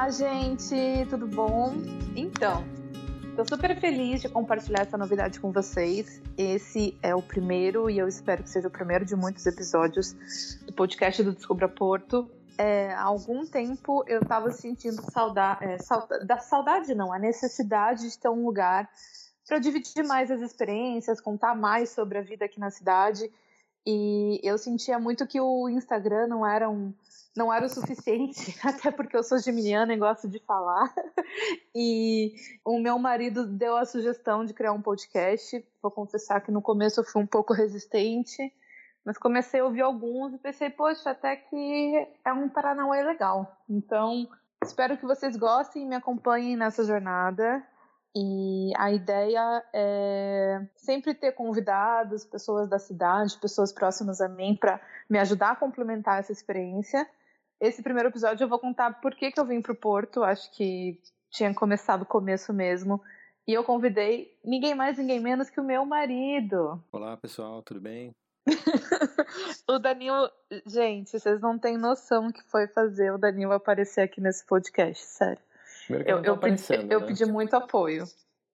Olá, gente, tudo bom? Então, estou super feliz de compartilhar essa novidade com vocês. Esse é o primeiro, e eu espero que seja o primeiro de muitos episódios do podcast do Descubra Porto. É, há algum tempo eu estava sentindo saudade, é, saudade, da saudade não, a necessidade de ter um lugar para dividir mais as experiências, contar mais sobre a vida aqui na cidade. E eu sentia muito que o Instagram não era um não era o suficiente, até porque eu sou geminiana e gosto de falar. E o meu marido deu a sugestão de criar um podcast. Vou confessar que no começo eu fui um pouco resistente, mas comecei a ouvir alguns e pensei, poxa, até que é um Paranauê legal. Então, espero que vocês gostem e me acompanhem nessa jornada. E a ideia é sempre ter convidados, pessoas da cidade, pessoas próximas a mim, para me ajudar a complementar essa experiência. Esse primeiro episódio eu vou contar por que, que eu vim para o Porto, acho que tinha começado o começo mesmo. E eu convidei ninguém mais, ninguém menos que o meu marido. Olá, pessoal, tudo bem? o Danilo, gente, vocês não têm noção que foi fazer o Danilo aparecer aqui nesse podcast, sério. Eu, eu, pedi, eu né? pedi muito apoio.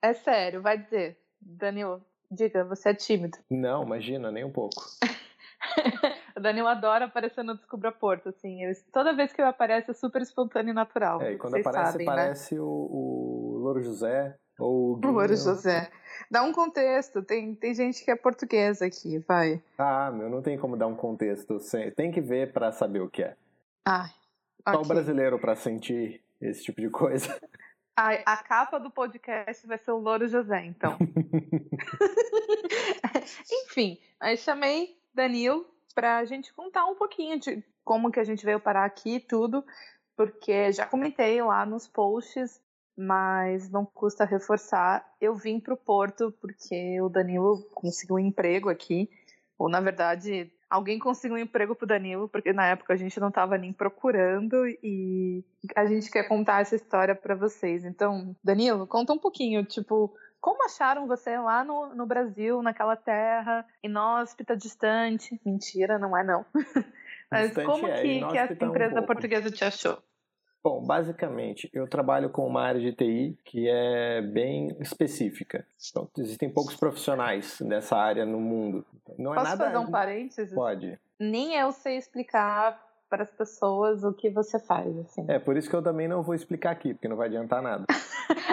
É sério, vai dizer. Danilo, diga, você é tímido. Não, imagina, nem um pouco. O Daniel adora aparecer no Descubra Porto, assim. Toda vez que ele aparece é super espontâneo e natural. É, e quando aparece, sabem, parece né? o, o Louro José ou o Guinho. Louro José. Dá um contexto, tem, tem gente que é portuguesa aqui, vai. Ah, meu, não tem como dar um contexto. Tem que ver para saber o que é. Ah, Só okay. o brasileiro para sentir esse tipo de coisa. A, a capa do podcast vai ser o Louro José, então. Enfim, aí chamei Danilo para a gente contar um pouquinho de como que a gente veio parar aqui e tudo, porque já comentei lá nos posts, mas não custa reforçar. Eu vim para o Porto porque o Danilo conseguiu um emprego aqui, ou na verdade alguém conseguiu um emprego para o Danilo, porque na época a gente não estava nem procurando e a gente quer contar essa história para vocês. Então, Danilo, conta um pouquinho, tipo, como acharam você lá no, no Brasil, naquela terra, inóspita, distante? Mentira, não é não. Mas Distante como é, que, que essa um empresa pouco. portuguesa te achou? Bom, basicamente, eu trabalho com uma área de TI que é bem específica. Então, existem poucos profissionais nessa área no mundo. Não é Posso nada. fazer um parênteses? Pode. Nem eu sei explicar para as pessoas o que você faz, assim. É, por isso que eu também não vou explicar aqui, porque não vai adiantar nada.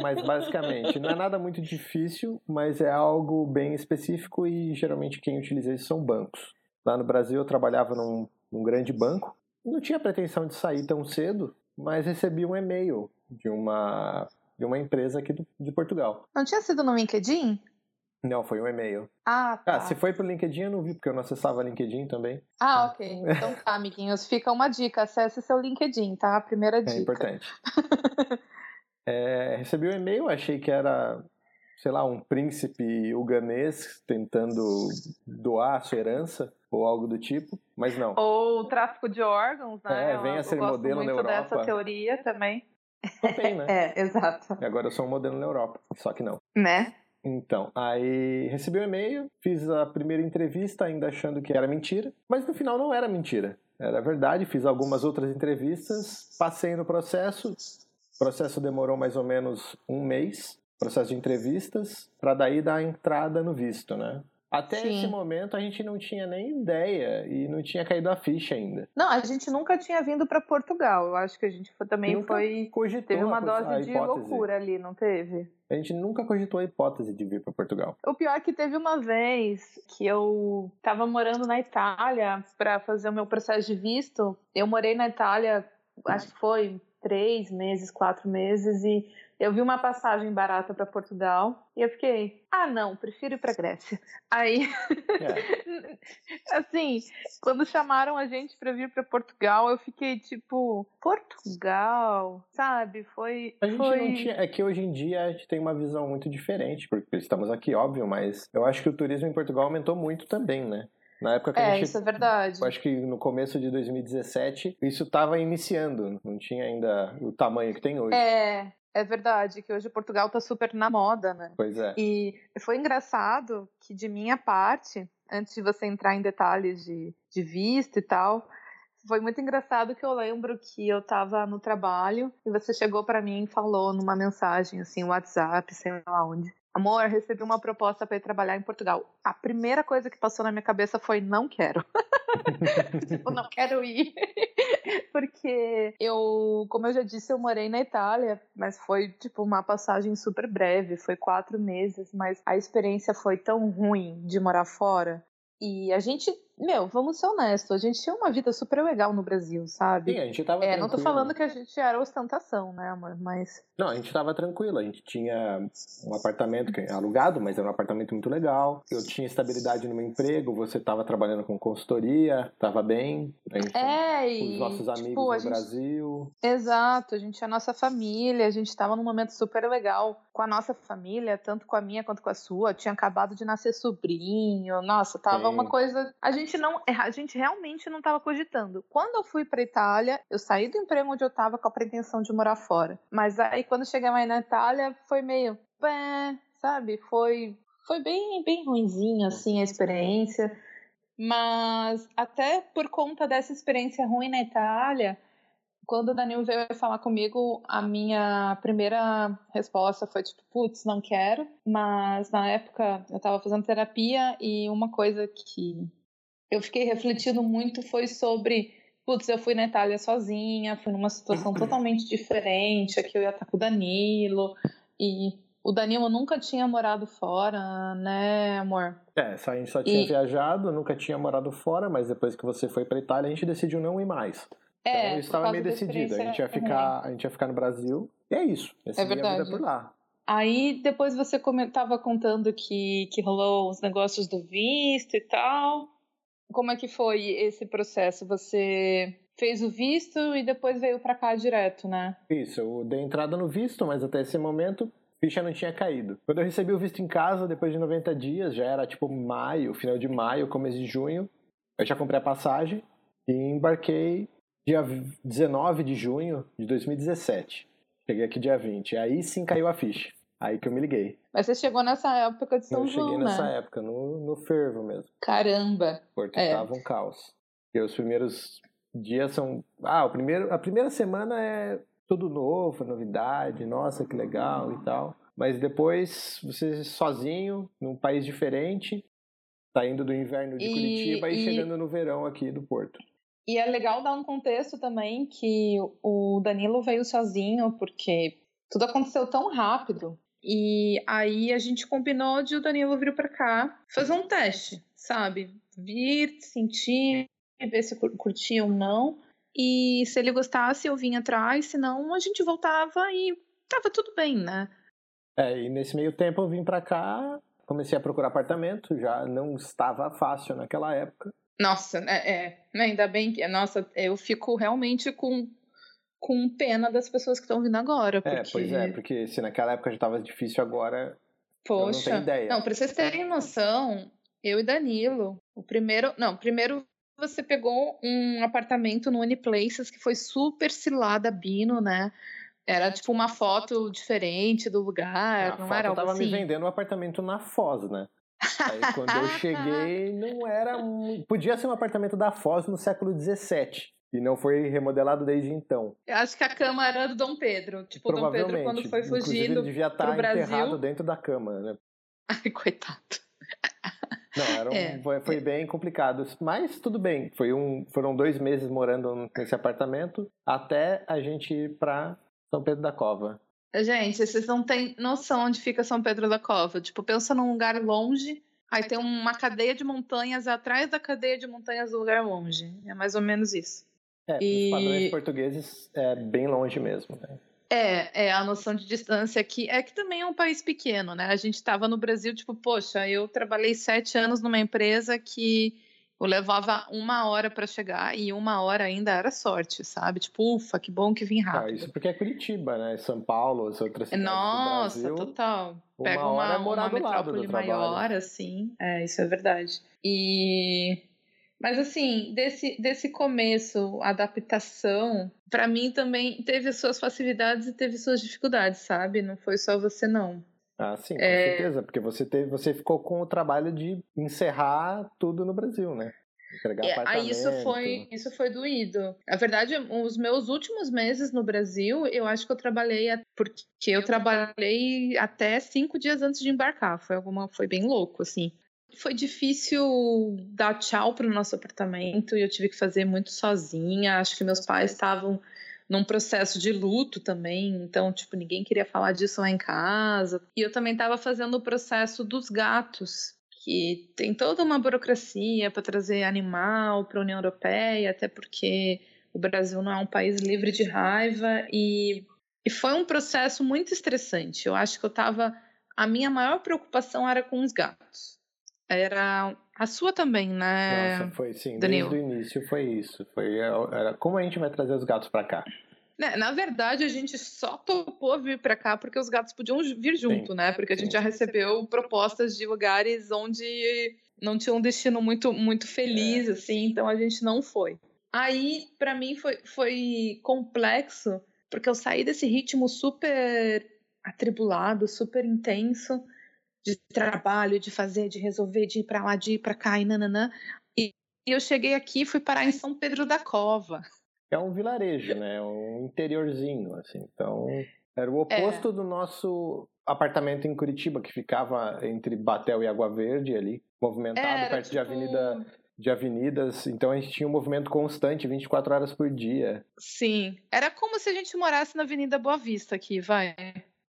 Mas basicamente, não é nada muito difícil, mas é algo bem específico e geralmente quem utiliza isso são bancos. Lá no Brasil eu trabalhava num, num grande banco, não tinha pretensão de sair tão cedo, mas recebi um e-mail de uma, de uma empresa aqui do, de Portugal. Não tinha sido no LinkedIn? Não, foi um e-mail. Ah, tá. Ah, se foi pro LinkedIn eu não vi, porque eu não acessava LinkedIn também. Ah, ok. Então tá, amiguinhos. Fica uma dica. Acesse seu LinkedIn, tá? A primeira dica. É importante. é, recebi um e-mail, achei que era, sei lá, um príncipe uganês tentando doar a sua herança ou algo do tipo, mas não. Ou tráfico de órgãos, né? É, venha eu, ser eu modelo na muito dessa Europa. teoria também. Também, né? É, exato. E agora eu sou um modelo na Europa, só que não. Né? Então, aí recebi o um e-mail, fiz a primeira entrevista ainda achando que era mentira, mas no final não era mentira. Era verdade, fiz algumas outras entrevistas, passei no processo. O processo demorou mais ou menos um mês, processo de entrevistas, para daí dar a entrada no visto, né? Até Sim. esse momento a gente não tinha nem ideia e não tinha caído a ficha ainda. Não, a gente nunca tinha vindo para Portugal. Eu acho que a gente foi- também Nunca foi. Cogitou Teve uma dose de loucura ali, não teve? A gente nunca cogitou a hipótese de vir para Portugal. O pior é que teve uma vez que eu tava morando na Itália para fazer o meu processo de visto. Eu morei na Itália, acho que foi três meses, quatro meses, e eu vi uma passagem barata para Portugal e eu fiquei, ah, não, prefiro ir para Grécia. Aí, É. assim, quando chamaram a gente para vir para Portugal, eu fiquei tipo, Portugal, sabe? Foi, A gente foi... não tinha. É que hoje em dia a gente tem uma visão muito diferente, porque estamos aqui, óbvio, mas eu acho que o turismo em Portugal aumentou muito também, né? Na época que a É, gente. isso é verdade. Eu acho que no começo de 2017 isso estava iniciando, não tinha ainda o tamanho que tem hoje. É, é verdade que hoje Portugal tá super na moda, né? Pois é. E foi engraçado que de minha parte, antes de você entrar em detalhes de, de visto e tal, foi muito engraçado que eu lembro que eu tava no trabalho e você chegou para mim e falou numa mensagem, assim, WhatsApp, sei lá onde. Amor, recebi uma proposta para ir trabalhar em Portugal. A primeira coisa que passou na minha cabeça foi: não quero. tipo, não quero ir. Porque eu, como eu já disse, eu morei na Itália, mas foi tipo uma passagem super breve, foi quatro meses, mas a experiência foi tão ruim de morar fora. E a gente meu, vamos ser honestos, a gente tinha uma vida super legal no Brasil, sabe? Sim, a gente tava É, tranquilo. não tô falando que a gente era ostentação, né, amor? Mas. Não, a gente tava tranquilo, a gente tinha um apartamento que- alugado, mas era um apartamento muito legal. Eu tinha estabilidade no meu emprego, você tava trabalhando com consultoria, tava bem. A gente É, com e. os nossos amigos tipo, no gente... Brasil. Exato, a gente tinha a nossa família, a gente tava num momento super legal com a nossa família, tanto com a minha quanto com a sua. Tinha acabado de nascer sobrinho, nossa, tava Sim. uma coisa. A gente não. A gente realmente não tava cogitando. Quando eu fui pra Itália, eu saí do emprego onde eu tava com a pretensão de morar fora. Mas aí quando chegamos aí na Itália, foi meio. Sabe? Foi. Foi bem, bem ruinzinho, assim, a experiência. Mas até por conta dessa experiência ruim na Itália, quando o Danilo veio falar comigo, a minha primeira resposta foi tipo, putz, não quero. Mas na época eu tava fazendo terapia e uma coisa que eu fiquei refletindo muito foi sobre, putz, eu fui na Itália sozinha, fui numa situação totalmente diferente, aqui eu ia estar com o Danilo e o Danilo nunca tinha morado fora, né, amor? É, só- a gente só tinha E- viajado, nunca tinha morado fora, mas depois que você foi pra Itália, a gente decidiu não ir mais. É, então isso estava meio decidido. A gente, ia ficar, a gente ia ficar no Brasil. E é isso. Ia seguir a verdade. vida por lá. Aí depois você estava contando que, que rolou os negócios do visto e tal. Como é que foi esse processo? Você fez o visto e depois veio pra cá direto, né? Isso, eu dei entrada no visto, mas até esse momento ficha não tinha caído. Quando eu recebi o visto em casa, depois de 90 dias, já era tipo maio, final de maio, começo de junho, eu já comprei a passagem e embarquei dia 19 de junho de 2017. Cheguei aqui dia 20. Aí sim caiu a ficha. Aí que eu me liguei. Mas você chegou nessa época de São eu João, cheguei nessa né? época, no, no fervo mesmo. Caramba! Porque É. tava um caos. E os primeiros dias são. Ah, o primeiro, a primeira semana é tudo novo, novidade, nossa, que legal e tal. Mas depois você sozinho, num país diferente, saindo do inverno de E- Curitiba e, e- chegando no verão aqui do Porto. E é legal dar um contexto também que o Danilo veio sozinho, porque tudo aconteceu tão rápido. E aí a gente combinou de o Danilo vir pra cá fazer um teste, sabe? Vir, sentir, ver se cur- curtia ou não. E se ele gostasse, eu vinha atrás, senão a gente voltava e tava tudo bem, né? É, e nesse meio tempo eu vim pra cá, comecei a procurar apartamento, já não estava fácil naquela época. Nossa, é, é, ainda bem que. Nossa, eu fico realmente com, com pena das pessoas que estão vindo agora. Porque... É, pois é, porque se naquela época já estava difícil agora, Poxa, Eu não tenho ideia. Não, pra vocês terem noção, eu e Danilo, o primeiro. Não, primeiro você pegou um apartamento no Uniplaces que foi super cilada Bino, né? Era tipo uma foto diferente do lugar, a não foto era algo tava assim. me vendendo um apartamento na Foz, né? Aí quando eu cheguei, não era. Podia ser um apartamento da Foz no século XVII. E não foi remodelado desde então. Eu acho que a cama era do Dom Pedro. Tipo, o Dom. Pedro, quando foi fugindo. ele devia estar Brasil. enterrado dentro da cama, né? Ai, coitado. Não, era um- É. foi, foi bem complicado. Mas tudo bem. Foi um, foram dois meses morando nesse apartamento até a gente ir pra São Pedro da Cova. Gente, vocês não têm noção onde fica São Pedro da Cova. Tipo, pensa num lugar longe, aí tem uma cadeia de montanhas atrás da cadeia de montanhas do lugar longe. É mais ou menos isso. É, E- os padrões portugueses é bem longe mesmo. Né? É, é, a noção de distância aqui. É que também é um país pequeno, né? A gente estava no Brasil, tipo, poxa, eu trabalhei sete anos numa empresa que eu levava uma hora para chegar e uma hora ainda era sorte, sabe? Tipo, ufa, que bom que vim Ah, rápido. isso porque é Curitiba, né? São Paulo, as outras cidades Nossa, do Brasil. total. uma Pega hora uma, é morar uma do lado do metrópole trabalho. maior, assim. É, isso é verdade. E. Mas assim, desse, desse começo, adaptação, pra mim também teve as suas facilidades e teve suas dificuldades, sabe? Não foi só você, não. Ah, sim, com É. certeza, porque você teve, você ficou com o trabalho de encerrar tudo no Brasil, né? Entregar É, aí isso foi, isso foi doído. Na verdade, os meus últimos meses no Brasil, eu acho que eu trabalhei, porque eu trabalhei até cinco dias antes de embarcar. Foi alguma, foi bem louco, assim. Foi difícil dar tchau pro nosso apartamento e eu tive que fazer muito sozinha. Acho que meus pais estavam num processo de luto também, então, tipo, ninguém queria falar disso lá em casa. E eu também estava fazendo o processo dos gatos, que tem toda uma burocracia para trazer animal para a União Europeia, até porque o Brasil não é um país livre de raiva e, e foi um processo muito estressante. Eu acho que eu estava a minha maior preocupação era com os gatos. Era a sua também, né? Nossa, foi sim, Danilo. desde o início foi isso. Foi, era como a gente vai trazer os gatos pra cá. Né, Na verdade, a gente só topou vir para cá porque os gatos podiam vir junto, Sim, né? Porque a gente sim. já recebeu propostas de lugares onde não tinha um destino muito, muito feliz, É. assim, então a gente não foi. Aí, para mim, foi, foi complexo, porque eu saí desse ritmo super atribulado, super intenso de trabalho, de fazer, de resolver, de ir para lá, de ir para cá e nananã. E, eu cheguei aqui e fui parar em São Pedro da Cova. É um vilarejo, né? Um interiorzinho, assim. Então, era o oposto do nosso apartamento em Curitiba, que ficava entre Batel e Água Verde ali, movimentado Era, perto de tipo, avenida de avenidas, então a gente tinha um movimento constante, 24 horas por dia. Sim. Era como se a gente morasse na Avenida Boa Vista aqui, vai.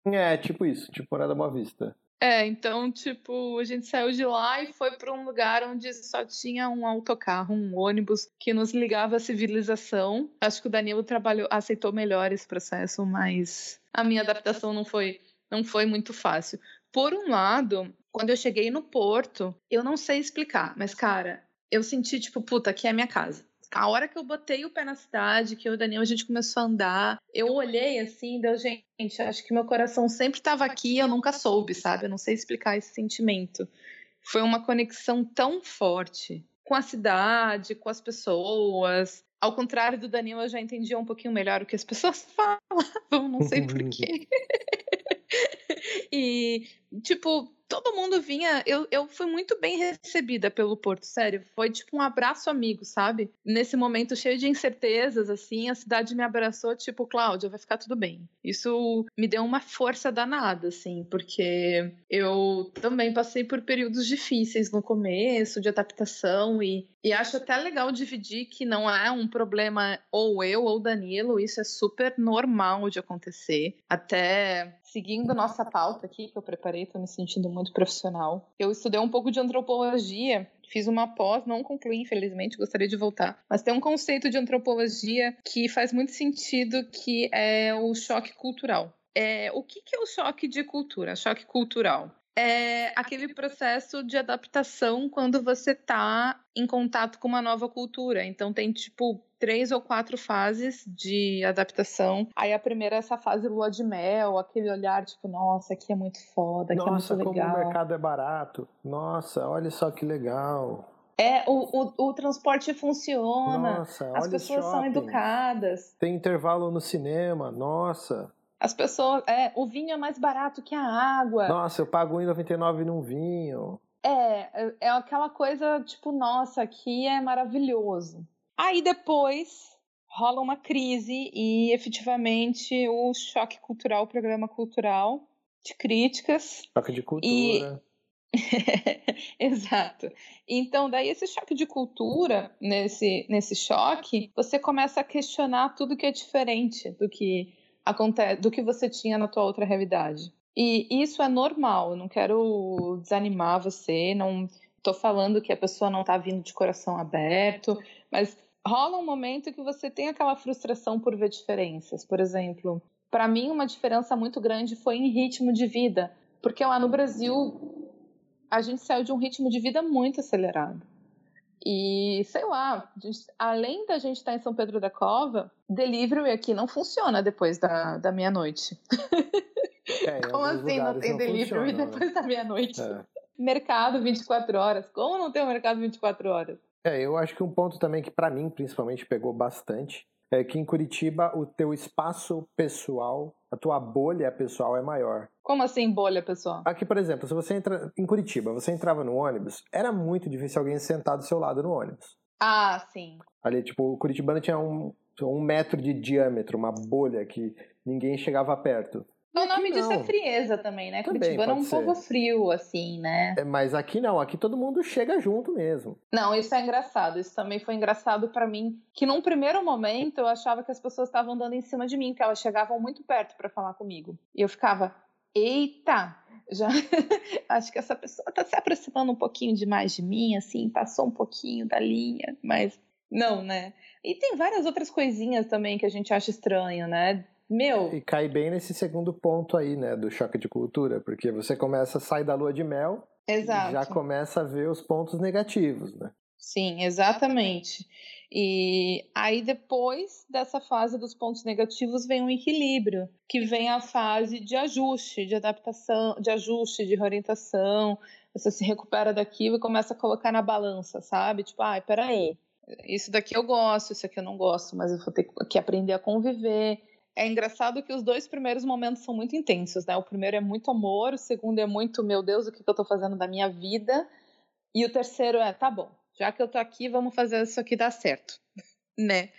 É, tipo isso, tipo Morada Boa Vista. É, então, tipo, a gente saiu de lá e foi para um lugar onde só tinha um autocarro, um ônibus que nos ligava à civilização. Acho que o Danilo trabalhou, aceitou melhor esse processo, mas a minha adaptação não foi, não foi muito fácil. Por um lado, quando eu cheguei no Porto, eu não sei explicar, mas cara, eu senti tipo, puta, aqui é a minha casa. A hora que eu botei o pé na cidade, que eu e o Daniel a gente começou a andar, eu olhei assim, deu, gente, acho que meu coração sempre estava aqui e eu nunca soube, sabe? Eu não sei explicar esse sentimento. Foi uma conexão tão forte com a cidade, com as pessoas. Ao contrário do Danilo, eu já entendia um pouquinho melhor o que as pessoas falavam, não sei porquê. e, tipo, todo mundo vinha. Eu, eu fui muito bem recebida pelo Porto, sério. Foi tipo um abraço amigo, sabe? Nesse momento cheio de incertezas, assim, a cidade me abraçou, tipo, Cláudia, vai ficar tudo bem. Isso me deu uma força danada, assim, porque eu também passei por períodos difíceis no começo, de adaptação, e, e acho até legal dividir que não é um problema ou eu ou Danilo, isso é super normal de acontecer. Até seguindo nossa pauta aqui, que eu preparei, tô me sentindo muito profissional. Eu estudei um pouco de antropologia, fiz uma pós, não concluí, infelizmente, gostaria de voltar. Mas tem um conceito de antropologia que faz muito sentido, que é o choque cultural. É, o que, que é o choque de cultura? Choque cultural. É aquele processo de adaptação quando você está em contato com uma nova cultura. Então tem tipo três ou quatro fases de adaptação. Aí a primeira é essa fase lua de mel, aquele olhar tipo, nossa, aqui é muito foda, aqui Nossa, é muito como legal. o mercado é barato. Nossa, olha só que legal. É, o, o, o transporte funciona. Nossa, As pessoas são educadas. Tem intervalo no cinema. Nossa. As pessoas. É, o vinho é mais barato que a água. Nossa, eu pago 1,99 num vinho. É, é- é aquela coisa tipo, nossa, aqui é maravilhoso. Aí depois rola uma crise e efetivamente o choque cultural, o programa cultural de críticas. Choque de cultura. Exato. Então, daí esse choque de cultura, nesse, nesse choque, você começa a questionar tudo que é diferente do que acontece, do que você tinha na tua outra realidade. E isso é normal, eu não quero desanimar você, não tô falando que a pessoa não tá vindo de coração aberto, mas rola um momento que você tem aquela frustração por ver diferenças. Por exemplo, para mim uma diferença muito grande foi em ritmo de vida, porque lá no Brasil a gente saiu de um ritmo de vida muito acelerado. E, sei lá, gente- além da gente estar em São Pedro da Cova, delivery aqui não funciona depois da, da meia-noite. É, Como assim não tem delivery funciona, né? depois da meia-noite? É. Mercado 24 horas. Como não tem um mercado 24 horas? É, eu acho que um ponto também que pra mim, principalmente, pegou bastante é que em Curitiba o teu espaço pessoal, a tua bolha pessoal é maior. Como assim bolha, pessoal? Aqui, por exemplo, se você entra em Curitiba, você entrava no ônibus, era muito difícil alguém sentar do seu lado no ônibus. Ah, sim. Ali, tipo, o Curitibano tinha um, um metro de diâmetro, uma bolha que ninguém chegava perto. O nome disso é frieza também, né? Também, Curitibano é um ser. povo frio, assim, né? É, mas aqui não, aqui todo mundo chega junto mesmo. Não, isso é engraçado. Isso também foi engraçado para mim, que num primeiro momento eu achava que as pessoas estavam andando em cima de mim, que elas chegavam muito perto para falar comigo. E eu ficava, eita, já acho que essa pessoa tá se aproximando um pouquinho demais de mim, assim, passou um pouquinho da linha, mas não, né? E tem várias outras coisinhas também que a gente acha estranho, né? Meu. E cai bem nesse segundo ponto aí, né, do choque de cultura, porque você começa a sair da lua de mel Exato. e já começa a ver os pontos negativos, né? Sim, exatamente. E aí depois dessa fase dos pontos negativos vem um equilíbrio, que vem a fase de ajuste, de adaptação, de ajuste, de reorientação. Você se recupera daquilo e começa a colocar na balança, sabe? Tipo, ai, peraí, isso daqui eu gosto, isso aqui eu não gosto, mas eu vou ter que aprender a conviver. É engraçado que os dois primeiros momentos são muito intensos, né? O primeiro é muito amor, o segundo é muito, meu Deus, o que eu tô fazendo da minha vida? E o terceiro é, tá bom, já que eu tô aqui, vamos fazer isso aqui dar certo, né?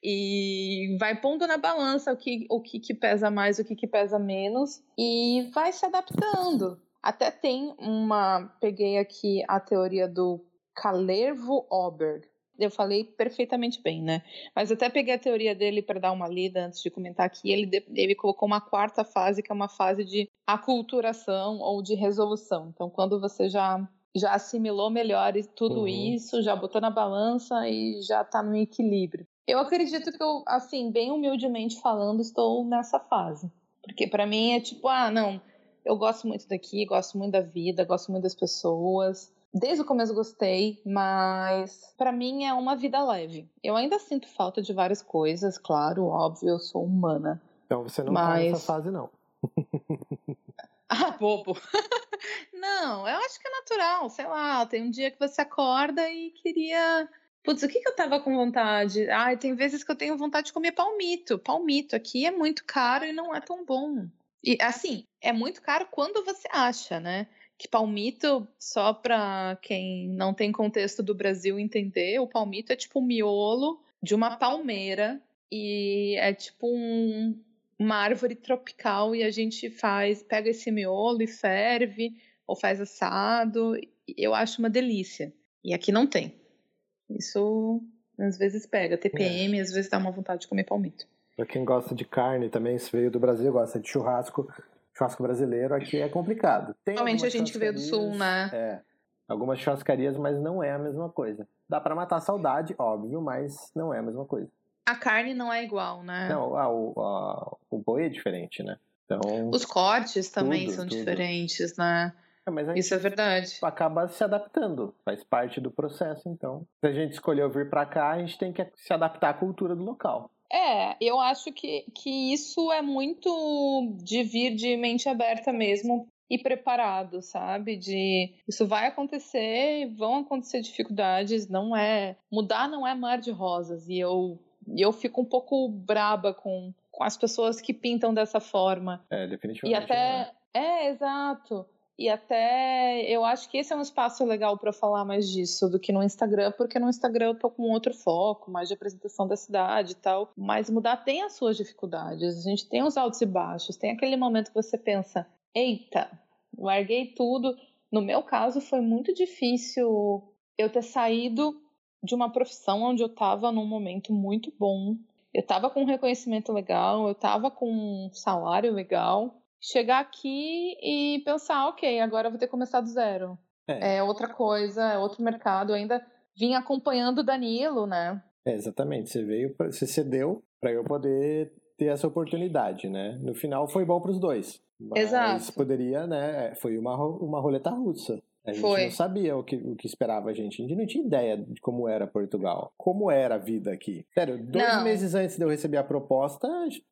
E vai pondo na balança o que, o que, que pesa mais, o que, que pesa menos, e vai se adaptando. Até tem uma. Peguei aqui a teoria do Calervo Oberg, eu falei perfeitamente bem, né? Mas até peguei a teoria dele para dar uma lida antes de comentar aqui. Ele, ele colocou uma quarta fase, que é uma fase de aculturação ou de resolução. Então, quando você já, já assimilou melhor tudo uhum. isso, já botou na balança e já está no equilíbrio. Eu acredito que eu, assim, bem humildemente falando, estou nessa fase. Porque para mim é tipo, ah, não, eu gosto muito daqui, gosto muito da vida, gosto muito das pessoas Desde o começo gostei, mas para mim é uma vida leve. Eu ainda sinto falta de várias coisas, claro, óbvio, eu sou humana. Então você não mas... tá nessa fase, não. ah, bobo. não, eu acho que é natural, sei lá, tem um dia que você acorda e queria. Putz, o que, que eu tava com vontade? Ai, tem vezes que eu tenho vontade de comer palmito. Palmito aqui é muito caro e não é tão bom. E assim, é muito caro quando você acha, né? Que palmito, só para quem não tem contexto do Brasil entender, o palmito é tipo um miolo de uma palmeira e é tipo um, uma árvore tropical e a gente faz, pega esse miolo e ferve ou faz assado. Eu acho uma delícia. E aqui não tem. Isso às vezes pega TPM, é. às vezes dá uma vontade de comer palmito. Para quem gosta de carne também, se veio do Brasil, gosta de churrasco, churrasco brasileiro aqui é complicado. Tem Realmente a gente que veio do sul, né? É. Algumas churrascarias, mas não é a mesma coisa. Dá para matar a saudade, óbvio, mas não é a mesma coisa. A carne não é igual, né? Não, o, a, o boi é diferente, né? Então, Os cortes também tudo, são tudo. diferentes, né? É, Isso é verdade. Acaba se adaptando, faz parte do processo, então. Se a gente escolheu vir para cá, a gente tem que se adaptar à cultura do local. É, eu acho que, que isso é muito de vir de mente aberta mesmo e preparado, sabe? De isso vai acontecer, vão acontecer dificuldades, não é. Mudar não é mar de rosas. E eu, eu fico um pouco braba com, com as pessoas que pintam dessa forma. É, definitivamente. E até. É, exato. E até eu acho que esse é um espaço legal para falar mais disso do que no Instagram, porque no Instagram eu tô com outro foco, mais de apresentação da cidade e tal. Mas mudar tem as suas dificuldades. A gente tem os altos e baixos, tem aquele momento que você pensa: eita, larguei tudo. No meu caso, foi muito difícil eu ter saído de uma profissão onde eu estava num momento muito bom. Eu estava com um reconhecimento legal, eu estava com um salário legal, chegar aqui e pensar, ok, agora eu vou ter que começar do zero. É, é outra coisa, é outro mercado. Eu ainda vim acompanhando o Danilo, né? É, exatamente. Você veio, você cedeu para eu poder ter essa oportunidade, né? No final foi bom para os dois. Mas Exato. poderia, né? Foi uma, uma roleta russa. A gente Foi. não sabia o que, o que esperava a gente. A gente não tinha ideia de como era Portugal. Como era a vida aqui. Sério, dois não. meses antes de eu receber a proposta,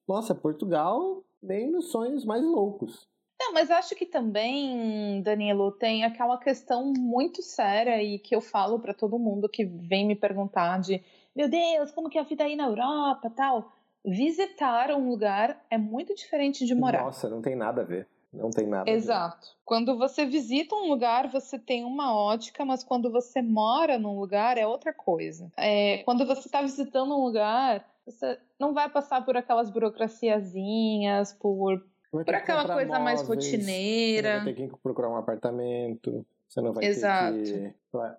nossa, Portugal nem nos sonhos mais loucos. Não, mas acho que também, Danilo, tem aquela questão muito séria e que eu falo para todo mundo que vem me perguntar de meu Deus, como que é a vida aí na Europa tal. Visitar um lugar é muito diferente de morar. Nossa, não tem nada a ver. Não tem nada. Exato. Quando você visita um lugar, você tem uma ótica, mas quando você mora num lugar é outra coisa. É, quando você está visitando um lugar, você não vai passar por aquelas burocraciazinhas, por, por aquela coisa móveis, mais rotineira. Você vai ter que procurar um apartamento. Você não vai Exato. ter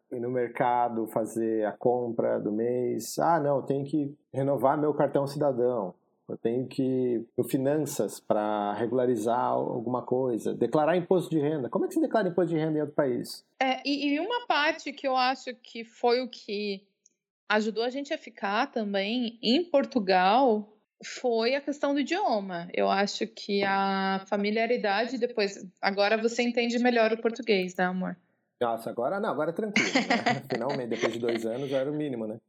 que ir no mercado fazer a compra do mês. Ah, não, eu tenho que renovar meu cartão cidadão. Eu tenho que finanças para regularizar alguma coisa, declarar imposto de renda. Como é que se declara imposto de renda em outro país? É, e, e uma parte que eu acho que foi o que ajudou a gente a ficar também em Portugal foi a questão do idioma. Eu acho que a familiaridade depois. Agora você entende melhor o português, né, amor? Nossa, agora não, agora é tranquilo. Né? Finalmente, depois de dois anos, era o mínimo, né?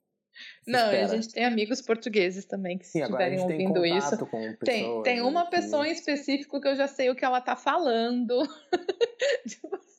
Se não, espera. a gente tem amigos portugueses também que se estiverem ouvindo isso. tem, tem uma pessoa em específico que eu já sei o que ela tá falando.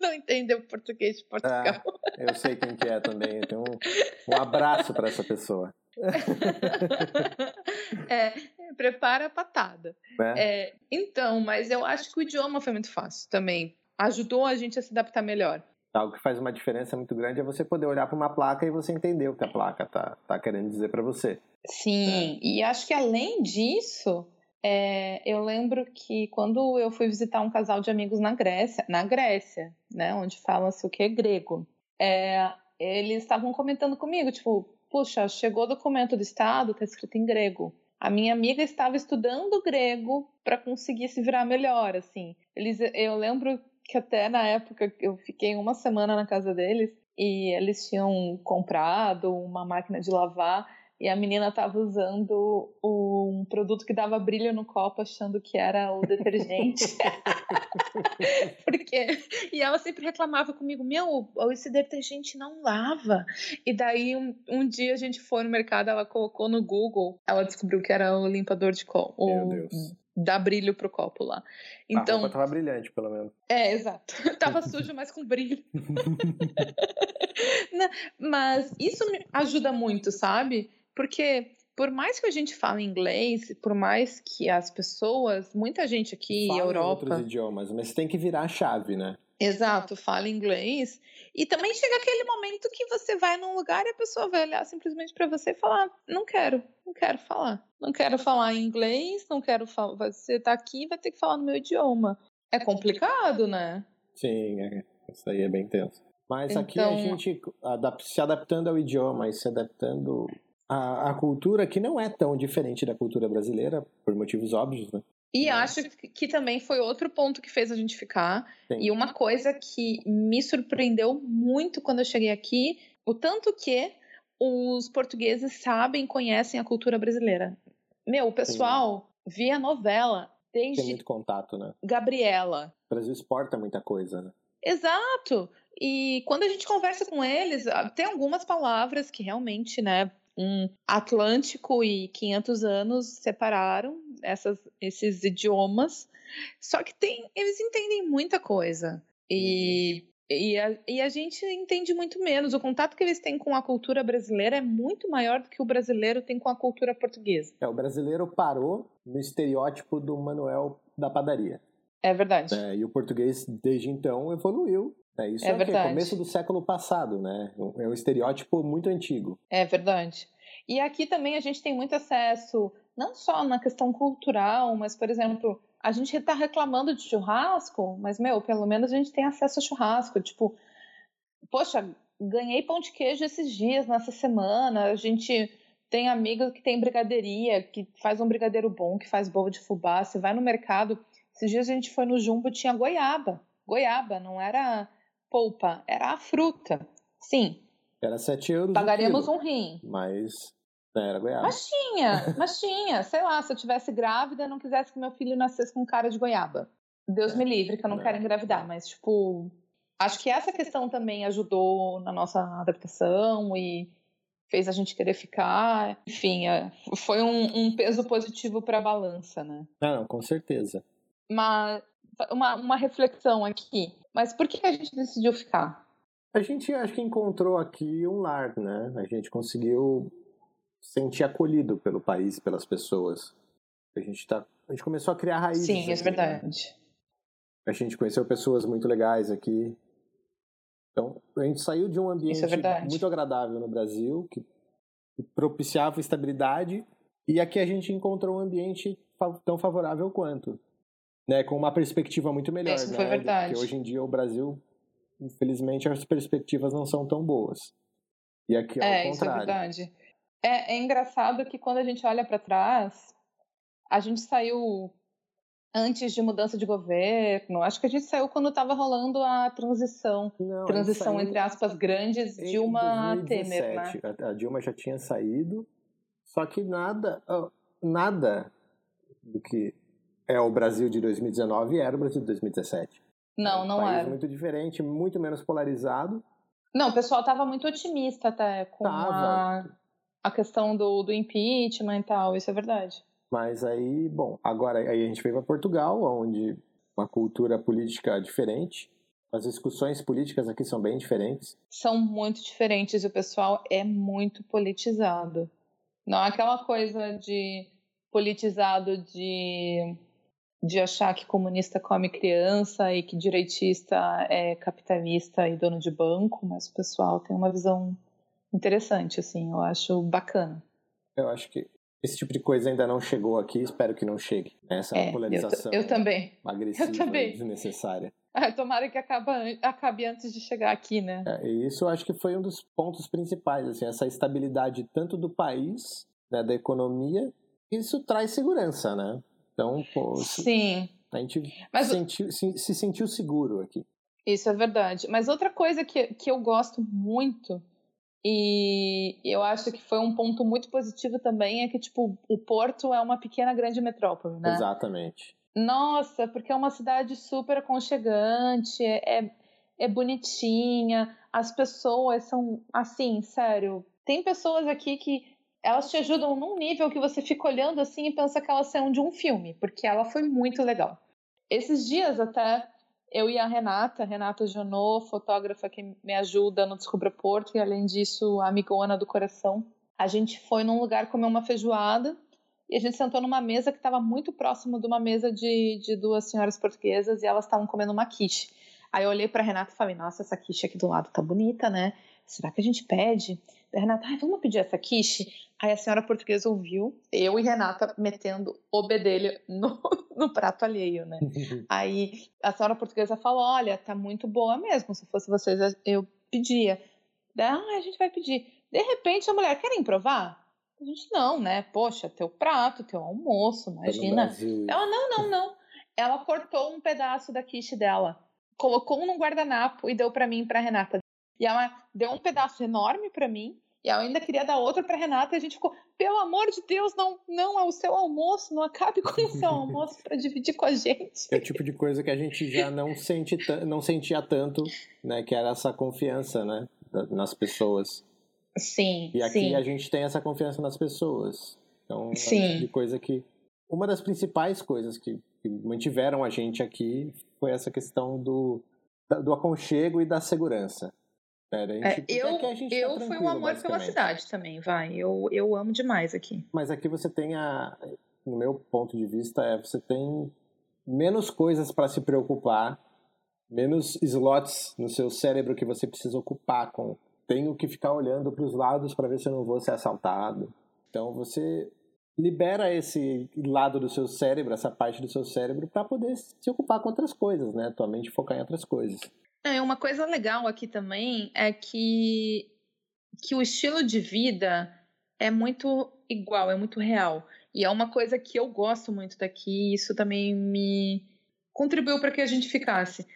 não entendeu português de Portugal. Ah, eu sei quem que é também. Então, um, um abraço para essa pessoa. é, prepara a patada. É. É, então, mas eu acho que o idioma foi muito fácil também. Ajudou a gente a se adaptar melhor. Algo que faz uma diferença muito grande é você poder olhar para uma placa e você entender o que a placa tá, tá querendo dizer para você. Sim, é. e acho que além disso, é, eu lembro que quando eu fui visitar um casal de amigos na Grécia, na Grécia, né, onde fala-se o que é grego, é, eles estavam comentando comigo, tipo, puxa, chegou o documento do Estado, tá escrito em grego. A minha amiga estava estudando grego para conseguir se virar melhor, assim. Eles, eu lembro que até na época eu fiquei uma semana na casa deles e eles tinham comprado uma máquina de lavar e a menina estava usando um produto que dava brilho no copo, achando que era o detergente. Porque e ela sempre reclamava comigo: "Meu, esse detergente não lava". E daí um, um dia a gente foi no mercado, ela colocou no Google, ela descobriu que era o limpador de copo. Deus dá brilho pro copo lá. Então, a roupa tava brilhante, pelo menos. É, exato. tava sujo, mas com brilho. mas isso me ajuda muito, sabe? Porque por mais que a gente fale inglês, por mais que as pessoas, muita gente aqui, Fala Europa, outros idiomas, mas tem que virar a chave, né? Exato, fala inglês. E também chega aquele momento que você vai num lugar e a pessoa vai olhar simplesmente para você e falar: "Não quero, não quero falar. Não quero falar inglês, não quero falar, você tá aqui, vai ter que falar no meu idioma". É complicado, né? Sim, é, isso aí é bem tenso. Mas então... aqui a então gente se adaptando ao idioma e se adaptando a, a cultura que não é tão diferente da cultura brasileira, por motivos óbvios, né? E acho que também foi outro ponto que fez a gente ficar. Sim. E uma coisa que me surpreendeu muito quando eu cheguei aqui, o tanto que os portugueses sabem, conhecem a cultura brasileira. Meu, o pessoal Sim. via novela desde. Tem muito contato, né? Gabriela. O Brasil exporta muita coisa, né? Exato. E quando a gente conversa com eles, ah, tem algumas palavras que realmente, né, um Atlântico e 500 anos separaram essas, esses idiomas. Só que tem, eles entendem muita coisa. E, uhum. e, a, e a gente entende muito menos. O contato que eles têm com a cultura brasileira é muito maior do que o brasileiro tem com a cultura portuguesa. É, o brasileiro parou no estereótipo do Manuel da padaria. É verdade. É, e o português, desde então, evoluiu é, isso é, é verdade. começo do século passado, né? É um estereótipo muito antigo. É verdade. E aqui também a gente tem muito acesso, não só na questão cultural, mas, por exemplo, a gente está reclamando de churrasco, mas, meu, pelo menos a gente tem acesso a churrasco. Tipo, poxa, ganhei pão de queijo esses dias, nessa semana. A gente tem amigo que tem brigadeiria, que faz um brigadeiro bom, que faz bolo de fubá. Você vai no mercado. Esses dias a gente foi no Jumbo, tinha goiaba. Goiaba, não era polpa, era a fruta. Sim. Era 7 euros. Pagaríamos um rim. Mas não era goiaba. Mas tinha, mas tinha. Sei lá, se eu tivesse grávida, não quisesse que meu filho nascesse com cara de goiaba. Deus é. me livre, que eu não, não, quero engravidar, mas, tipo, acho que essa questão também ajudou na nossa adaptação e fez a gente querer ficar. Enfim, é, foi um, um peso positivo para a balança, né? Não, não, com certeza. Mas uma, uma reflexão aqui. Mas por que a gente decidiu ficar? A gente acho que encontrou aqui um lar, né? A gente conseguiu sentir acolhido pelo país, pelas pessoas. A gente tá, a gente começou a criar raízes. Sim, é verdade. A gente conheceu pessoas muito legais aqui. Então, a gente saiu de um ambiente é muito agradável no Brasil, que propiciava estabilidade, e aqui a gente encontrou um ambiente tão favorável quanto. Né, com uma perspectiva muito melhor. Isso né? foi verdade. Porque hoje em dia o Brasil, infelizmente, as perspectivas não são tão boas. E aqui é, é isso é verdade. É, é engraçado que quando a gente olha para trás, a gente saiu antes de mudança de governo. Acho que a gente saiu quando estava rolando a transição, Não, transição entre aspas grandes Dilma 2017. Temer, né? A Dilma já tinha saído, só que nada, nada do que é o Brasil de 2019 era o Brasil de 2017. Não, não um país era. muito diferente, muito menos polarizado. Não, o pessoal estava muito otimista até com a, a questão do, do impeachment e tal, isso é verdade. Mas aí, bom, agora aí a gente veio para Portugal, onde uma cultura política diferente. As discussões políticas aqui são bem diferentes. São muito diferentes e o pessoal é muito politizado. Não é aquela coisa de politizado de, de achar que comunista come criança e que direitista é capitalista e dono de banco, mas o pessoal tem uma visão interessante, assim, eu acho bacana. Eu acho que esse tipo de coisa ainda não chegou aqui, espero que não chegue. Né? Essa é, polarização eu, eu também. agressiva eu também. desnecessária. Ah, tomara que acaba, acabe antes de chegar aqui, né? É, e isso eu acho que foi um dos pontos principais, assim, essa estabilidade tanto do país, né, da economia, isso traz segurança, né? Então, pô, Sim. a gente Mas, sentiu, se, se sentiu seguro aqui. Isso é verdade. Mas outra coisa que, que eu gosto muito e eu acho que foi um ponto muito positivo também é que, tipo, o Porto é uma pequena grande metrópole, né? Exatamente. Nossa, porque é uma cidade super aconchegante, é, é bonitinha, as pessoas são, assim, sério, tem pessoas aqui que elas te ajudam num nível que você fica olhando assim e pensa que elas são de um filme, porque ela foi muito legal. Esses dias até eu e a Renata, Renata Jonô, fotógrafa que me ajuda no Descubra Porto, e além disso, amigona do coração. A gente foi num lugar comer uma feijoada e a gente sentou numa mesa que estava muito próximo de uma mesa de, de duas senhoras portuguesas e elas estavam comendo uma quiche. Aí eu olhei para Renata e falei: Nossa, essa quiche aqui do lado tá bonita, né? Será que a gente pede? Daí Renata, ah, vamos pedir essa quiche? Aí a senhora portuguesa ouviu, eu e Renata metendo o bedelho no, no prato alheio, né? Aí a senhora portuguesa falou: Olha, tá muito boa mesmo. Se fosse vocês, eu pedia. Ah, a gente vai pedir. De repente a mulher, querem provar? A gente, não, né? Poxa, teu prato, teu almoço, imagina. Ela, não, não, não. Ela cortou um pedaço da quiche dela, colocou num guardanapo e deu para mim e pra Renata. E ela deu um pedaço enorme para mim. E eu ainda queria dar outra para Renata e a gente ficou, pelo amor de Deus, não, não é o seu almoço, não acabe com o seu almoço para dividir com a gente. É o tipo de coisa que a gente já não sente não sentia tanto, né, que era essa confiança, né, nas pessoas. Sim. E aqui sim. a gente tem essa confiança nas pessoas. Então, sim. é o tipo de coisa que uma das principais coisas que, que mantiveram a gente aqui foi essa questão do do aconchego e da segurança. Pera, é, gente, é, eu é eu tá fui um amor pela cidade também, vai. Eu, eu amo demais aqui. Mas aqui você tem a. No meu ponto de vista, é você tem menos coisas para se preocupar, menos slots no seu cérebro que você precisa ocupar com. Tenho que ficar olhando para os lados para ver se eu não vou ser assaltado. Então você libera esse lado do seu cérebro, essa parte do seu cérebro, para poder se ocupar com outras coisas, né? Tua mente focar em outras coisas. É, uma coisa legal aqui também é que, que o estilo de vida é muito igual, é muito real. E é uma coisa que eu gosto muito daqui, e isso também me contribuiu para que a gente ficasse.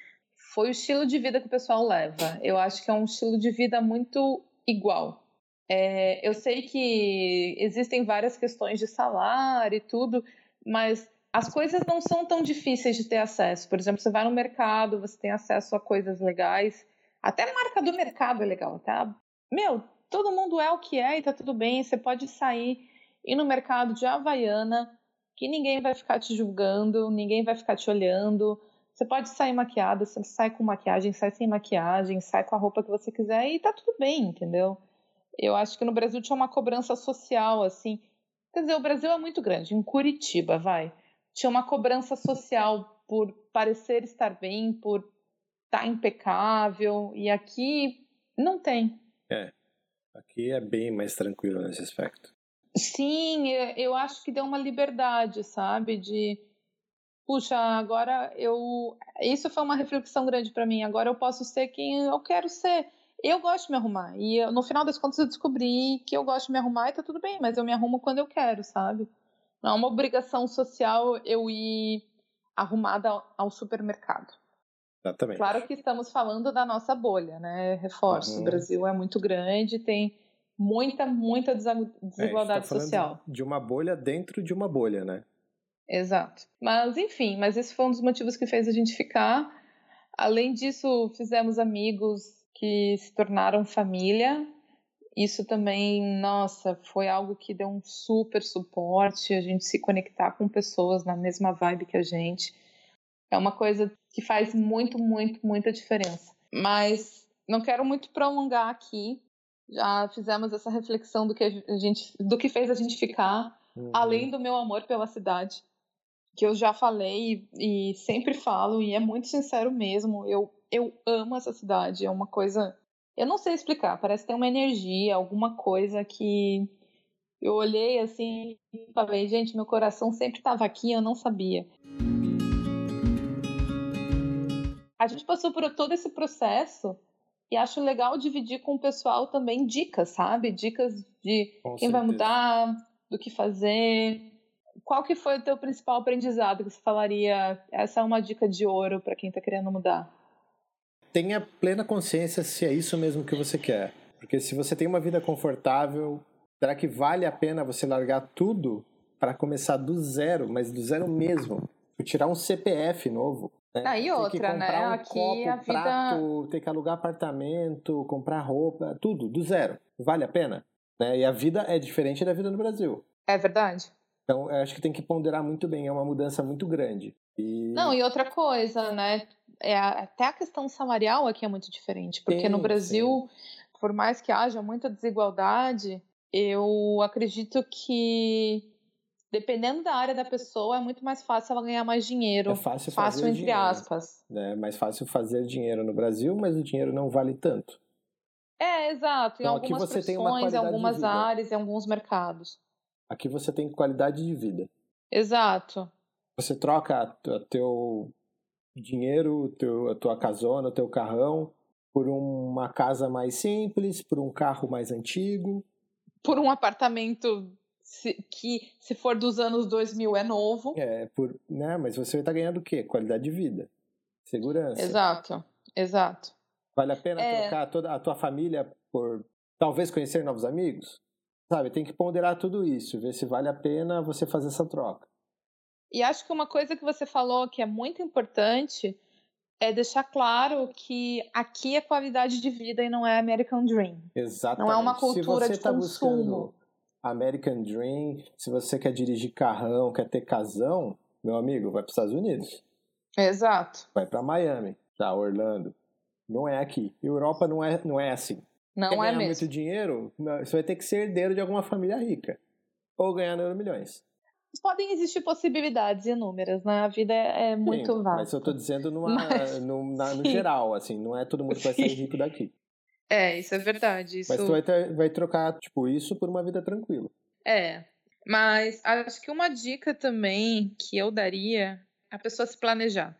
Foi o estilo de vida que o pessoal leva. Eu acho que é um estilo de vida muito igual. É, eu sei que existem várias questões de salário e tudo, mas as coisas não são tão difíceis de ter acesso. Por exemplo, você vai no mercado, você tem acesso a coisas legais. Até a marca do mercado é legal, tá? Meu, todo mundo é o que é e tá tudo bem. Você pode sair ir no mercado de Havaiana, que ninguém vai ficar te julgando, ninguém vai ficar te olhando. Você pode sair maquiada, você sai com maquiagem, sai sem maquiagem, sai com a roupa que você quiser e tá tudo bem, entendeu? Eu acho que no Brasil tinha uma cobrança social, assim. Quer dizer, o Brasil é muito grande. Em Curitiba, vai tinha uma cobrança social por parecer estar bem, por estar tá impecável. E aqui não tem. É. Aqui é bem mais tranquilo nesse aspecto. Sim, eu acho que deu uma liberdade, sabe? De puxa, agora eu. Isso foi uma reflexão grande para mim. Agora eu posso ser quem eu quero ser. Eu gosto de me arrumar. E no final das contas eu descobri que eu gosto de me arrumar e tá tudo bem, mas eu me arrumo quando eu quero, sabe? Não é uma obrigação social eu ir arrumada ao, supermercado. Exatamente. Claro que estamos falando da nossa bolha, né? Reforço. Uhum. O Brasil é muito grande, tem muita, muita é, desigualdade é, tá social. De uma bolha dentro de uma bolha, né? Exato. Mas, enfim, mas esse foi um dos motivos que fez a gente ficar. Além disso, fizemos amigos que se tornaram família. Isso também, nossa, foi algo que deu um super suporte, a gente se conectar com pessoas na mesma vibe que a gente. É uma coisa que faz muito, muito, muita diferença. Mas não quero muito prolongar aqui. Já fizemos essa reflexão do que a gente, do que fez a gente ficar, uhum. além do meu amor pela cidade, que eu já falei e, e sempre falo e é muito sincero mesmo. Eu eu amo essa cidade. É uma coisa, eu não sei explicar. Parece que tem uma energia, alguma coisa que eu olhei assim e falei, gente, meu coração sempre estava aqui, eu não sabia. a gente passou por todo esse processo e acho legal dividir com o pessoal também dicas, sabe? Dicas de com quem certeza. vai mudar, do que fazer. Qual que foi o teu principal aprendizado que você falaria? Essa é uma dica de ouro para quem está querendo mudar. Tenha plena consciência se é isso mesmo que você quer. Porque se você tem uma vida confortável, será que vale a pena você largar tudo para começar do zero, mas do zero mesmo? Tirar um CPF novo, né? Ah, e outra, né? Um Aqui copo, a vida. Prato, ter que alugar apartamento, comprar roupa, tudo, do zero. Vale a pena? Né? E a vida é diferente da vida no Brasil. É verdade. Então, eu acho que tem que ponderar muito bem, é uma mudança muito grande. E... Não, e outra coisa, né? É, até a questão salarial aqui é muito diferente, porque sim, no Brasil, sim. por mais que haja muita desigualdade, eu acredito que dependendo da área da pessoa, é muito mais fácil ela ganhar mais dinheiro. É fácil, fácil fazer entre dinheiro. aspas. É mais fácil fazer dinheiro no Brasil, mas o dinheiro não vale tanto. É, exato. Então, em algumas aqui você tem uma em algumas áreas, em alguns mercados. Aqui você tem qualidade de vida. Exato. Você troca teu dinheiro, teu, a tua casona, o teu carrão, por uma casa mais simples, por um carro mais antigo. Por um apartamento se, que, se for dos anos 2000, é novo. É, por, né, mas você está ganhando o quê? Qualidade de vida, segurança. Exato, exato. Vale a pena é... trocar toda a tua família por talvez conhecer novos amigos? Sabe, tem que ponderar tudo isso, ver se vale a pena você fazer essa troca. E acho que uma coisa que você falou que é muito importante é deixar claro que aqui é qualidade de vida e não é American Dream. Exatamente. Não é uma cultura de tá consumo. American Dream, se você quer dirigir carrão, quer ter casão, meu amigo, vai para os Estados Unidos. Exato. Vai para Miami, tá? Orlando. Não é aqui. Europa não é, não é assim. Não quer é ganhar mesmo. muito dinheiro, você vai ter que ser herdeiro de alguma família rica. Ou ganhar milhões podem existir possibilidades inúmeras, né? A vida é, é muito Sim, vasta. Mas eu tô dizendo numa, mas, no, na, no geral, assim, não é todo mundo que vai sair rico daqui. É, isso é verdade. Isso... Mas tu vai, ter, vai trocar, tipo, isso por uma vida tranquila. É, mas acho que uma dica também que eu daria é a pessoa se planejar.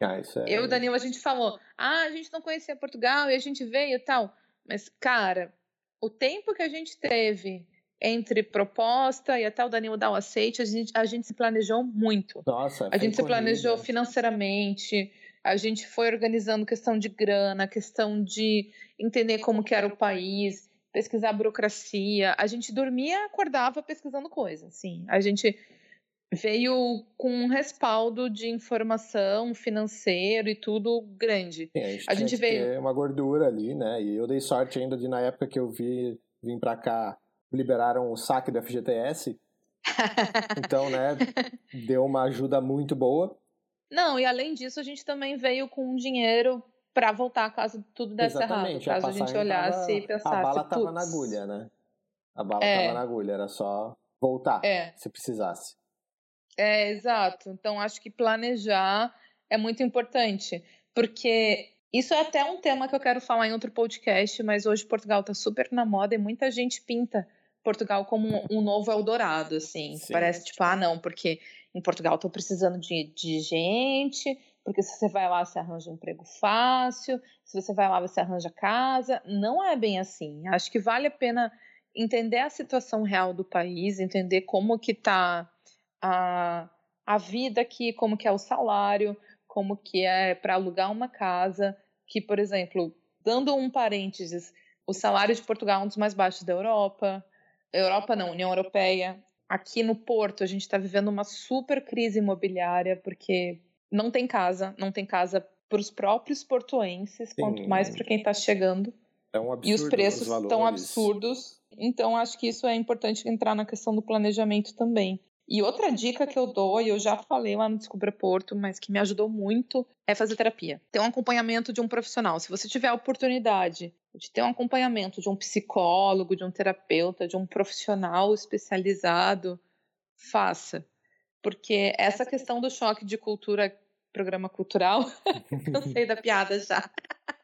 Ah, isso é... Eu e o Danilo, a gente falou, ah, a gente não conhecia Portugal e a gente veio e tal. Mas, cara, o tempo que a gente teve entre proposta e até o Danilo dar o aceite, a gente, a gente se planejou muito. Nossa, a gente se planejou financeiramente, a gente foi organizando questão de grana, questão de entender como que era o país, pesquisar a burocracia. A gente dormia e acordava pesquisando coisas, sim. A gente veio com um respaldo de informação financeiro e tudo grande. Sim, a gente, a gente veio uma gordura ali, né? E eu dei sorte ainda de na época que eu vi vim para cá liberaram o saque do FGTS. então, né, deu uma ajuda muito boa. Não, e além disso, a gente também veio com dinheiro para voltar caso tudo desse Exatamente, errado. Caso a, a gente olhasse tava, e pensasse. A bala tava na agulha, né? A bala é. tava na agulha, era só voltar é. se precisasse. É, exato. Então, acho que planejar é muito importante, porque isso é até um tema que eu quero falar em outro podcast, mas hoje Portugal está super na moda e muita gente pinta Portugal como um, novo Eldorado, assim. Sim. Parece tipo, ah, não, porque em Portugal estou precisando de, de gente, porque se você vai lá você arranja um emprego fácil, se você vai lá você arranja casa. Não é bem assim. Acho que vale a pena entender a situação real do país, entender como que está a, a vida aqui, como que é o salário, como que é para alugar uma casa, que, por exemplo, dando um parênteses, o salário de Portugal é um dos mais baixos da Europa, Europa não, União Europeia. Aqui no Porto a gente está vivendo uma super crise imobiliária porque não tem casa, não tem casa para os próprios portuenses, Sim. quanto mais para quem está chegando. É um absurdo e os preços estão absurdos. Então acho que isso é importante entrar na questão do planejamento também. E outra dica que eu dou, e eu já falei lá no Descubra Porto, mas que me ajudou muito, é fazer terapia. Ter um acompanhamento de um profissional. Se você tiver a oportunidade de ter um acompanhamento de um psicólogo, de um terapeuta, de um profissional especializado, faça. Porque essa questão do choque de cultura, programa cultural, sei da piada já.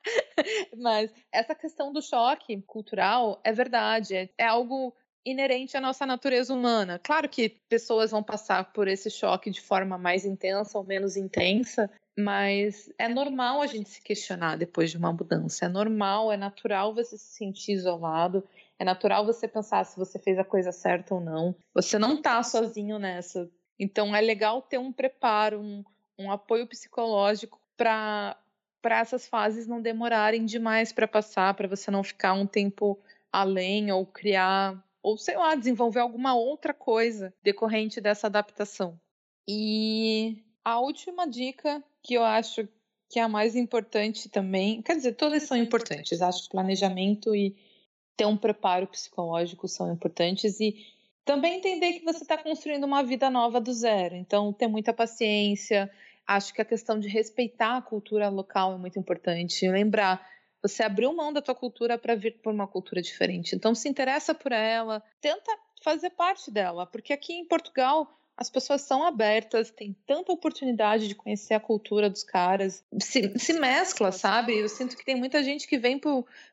Mas essa questão do choque cultural é verdade, é, é algo inerente à nossa natureza humana. Claro que pessoas vão passar por esse choque de forma mais intensa ou menos intensa, mas é normal a gente se questionar depois de uma mudança. É normal, é natural você se sentir isolado. É natural você pensar se você fez a coisa certa ou não. Você não está sozinho nessa. Então é legal ter um preparo, um, um apoio psicológico para para essas fases não demorarem demais para passar, para você não ficar um tempo além ou criar ou sei lá, desenvolver alguma outra coisa decorrente dessa adaptação. E a última dica que eu acho que é a mais importante também, quer dizer, todas são importantes, acho que planejamento e ter um preparo psicológico são importantes e também entender que você está construindo uma vida nova do zero, então ter muita paciência. Acho que a questão de respeitar a cultura local é muito importante. Lembrar você abriu mão da tua cultura para vir por uma cultura diferente. Então se interessa por ela, tenta fazer parte dela, porque aqui em Portugal as pessoas são abertas, tem tanta oportunidade de conhecer a cultura dos caras, se, se mescla, sabe? Eu sinto que tem muita gente que vem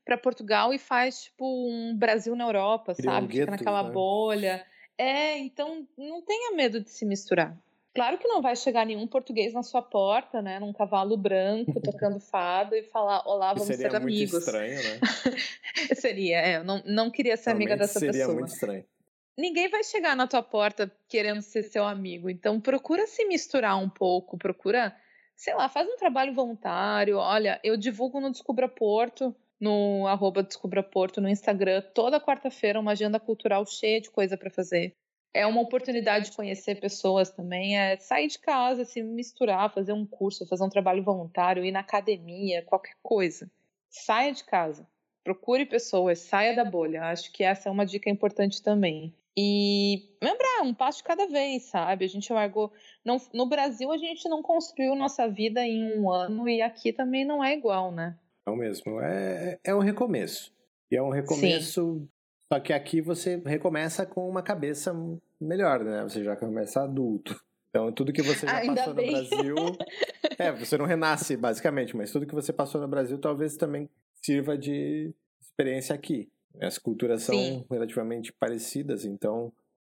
para Portugal e faz tipo um Brasil na Europa, sabe? Fica naquela né? bolha. É, então não tenha medo de se misturar. Claro que não vai chegar nenhum português na sua porta, né, num cavalo branco, tocando fado e falar: Olá, vamos seria ser amigos. Seria muito estranho, né? seria, é. Eu não, não queria ser Realmente amiga dessa seria pessoa. Seria muito estranho. Ninguém vai chegar na tua porta querendo ser seu amigo. Então, procura se misturar um pouco, procura, sei lá, faz um trabalho voluntário. Olha, eu divulgo no Descubra Porto, no arroba Descubra Porto, no Instagram, toda quarta-feira, uma agenda cultural cheia de coisa para fazer é uma oportunidade de conhecer pessoas também, é sair de casa, se misturar, fazer um curso, fazer um trabalho voluntário, ir na academia, qualquer coisa. Saia de casa, procure pessoas, saia da bolha. Acho que essa é uma dica importante também. E lembrar, um passo de cada vez, sabe? A gente largou. Não, no Brasil, a gente não construiu nossa vida em um ano e aqui também não é igual, né? Não mesmo. É, é um recomeço. E é um recomeço Sim. Só que aqui você recomeça com uma cabeça melhor, né? Você já começa adulto. Então, tudo que você já Ainda passou bem. no Brasil. é, você não renasce, basicamente, mas tudo que você passou no Brasil talvez também sirva de experiência aqui. As culturas são Sim. relativamente parecidas, então.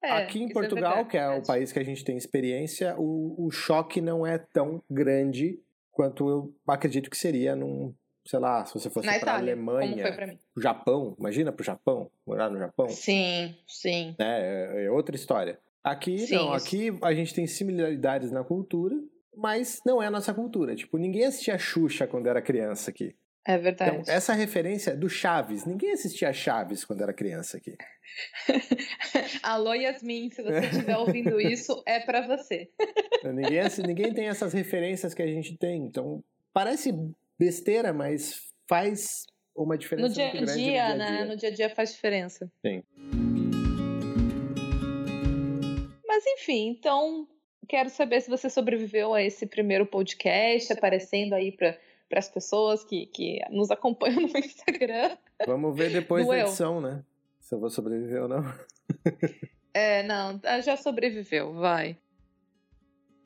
É, aqui em é Portugal, é verdade, que é verdade. o país que a gente tem experiência, o, o choque não é tão grande quanto eu acredito que seria num sei lá, se você fosse para a Alemanha, o Japão, imagina para o Japão, morar no Japão. Sim, sim. É, é outra história. Aqui sim, não, aqui a gente tem similaridades na cultura, mas não é a nossa cultura. Tipo, ninguém assistia Xuxa quando era criança aqui. É verdade. Então, essa referência do Chaves, ninguém assistia Chaves quando era criança aqui. Alô, Yasmin, se você estiver ouvindo isso, é para você. ninguém, ninguém tem essas referências que a gente tem. Então, parece besteira, mas faz uma diferença no dia, grande dia, no dia a né? dia. No dia a dia faz diferença. Sim. Mas enfim, então quero saber se você sobreviveu a esse primeiro podcast, aparecendo aí para para as pessoas que, que nos acompanham no Instagram. Vamos ver depois da edição, né? Se eu vou sobreviver ou não. é, não, já sobreviveu, vai.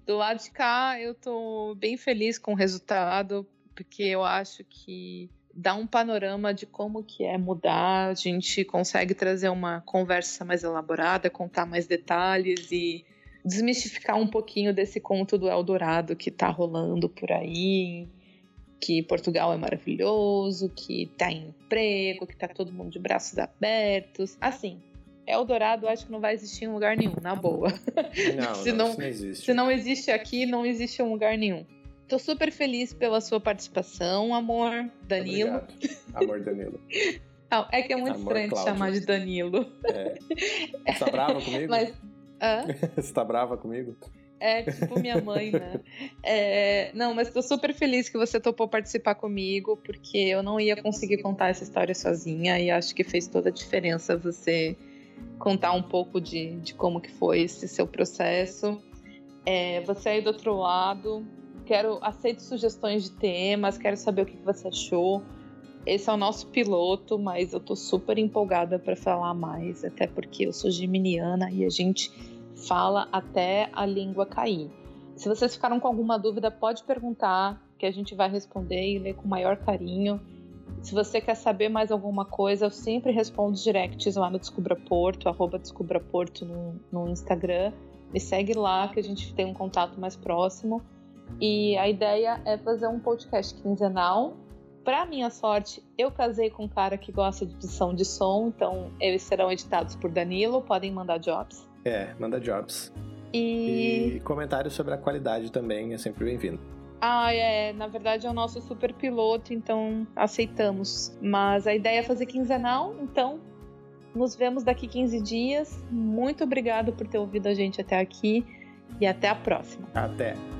do lado de cá, eu tô bem feliz com o resultado, porque eu acho que dá um panorama de como que é mudar, a gente consegue trazer uma conversa mais elaborada, contar mais detalhes e desmistificar um pouquinho desse conto do Eldorado que tá rolando por aí, que Portugal é maravilhoso, que tá em emprego, que tá todo mundo de braços abertos. Assim, Eldorado acho que não vai existir em lugar nenhum, na boa. Não, se não, não, não existe. se não existe aqui, não existe em lugar nenhum. Tô super feliz pela sua participação, amor, Danilo. Obrigado. Amor Danilo. Não, é que é muito Amor, estranho te Cláudio. chamar de Danilo. É. Você tá brava comigo? Mas. Você tá brava comigo? É tipo minha mãe, né? É, não, mas tô super feliz que você topou participar comigo, porque eu não ia conseguir contar essa história sozinha e acho que fez toda a diferença você contar um pouco de, de como que foi esse seu processo. É, você aí do outro lado, quero aceito sugestões de temas, quero saber o que você achou. Esse é o nosso piloto, mas eu tô super empolgada para falar mais, até porque eu sou geminiana e a gente fala até a língua cair. Se vocês ficaram com alguma dúvida, pode perguntar, que a gente vai responder e ler com maior carinho. Se você quer saber mais alguma coisa, eu sempre respondo os directs lá no Descubra Porto, arroba Descubra Porto no, no Instagram. Me segue lá que a gente tem um contato mais próximo. E a ideia é fazer um podcast quinzenal. Pra minha sorte, eu casei com um cara que gosta de edição de som, então eles serão editados por Danilo, podem mandar jobs. É, manda jobs. E. E comentários sobre a qualidade também é sempre bem-vindo. Ah, é. Na verdade é o nosso super piloto, então aceitamos. Mas a ideia é fazer quinzenal, então nos vemos daqui 15 dias. Muito obrigado por ter ouvido a gente até aqui e até a próxima. Até!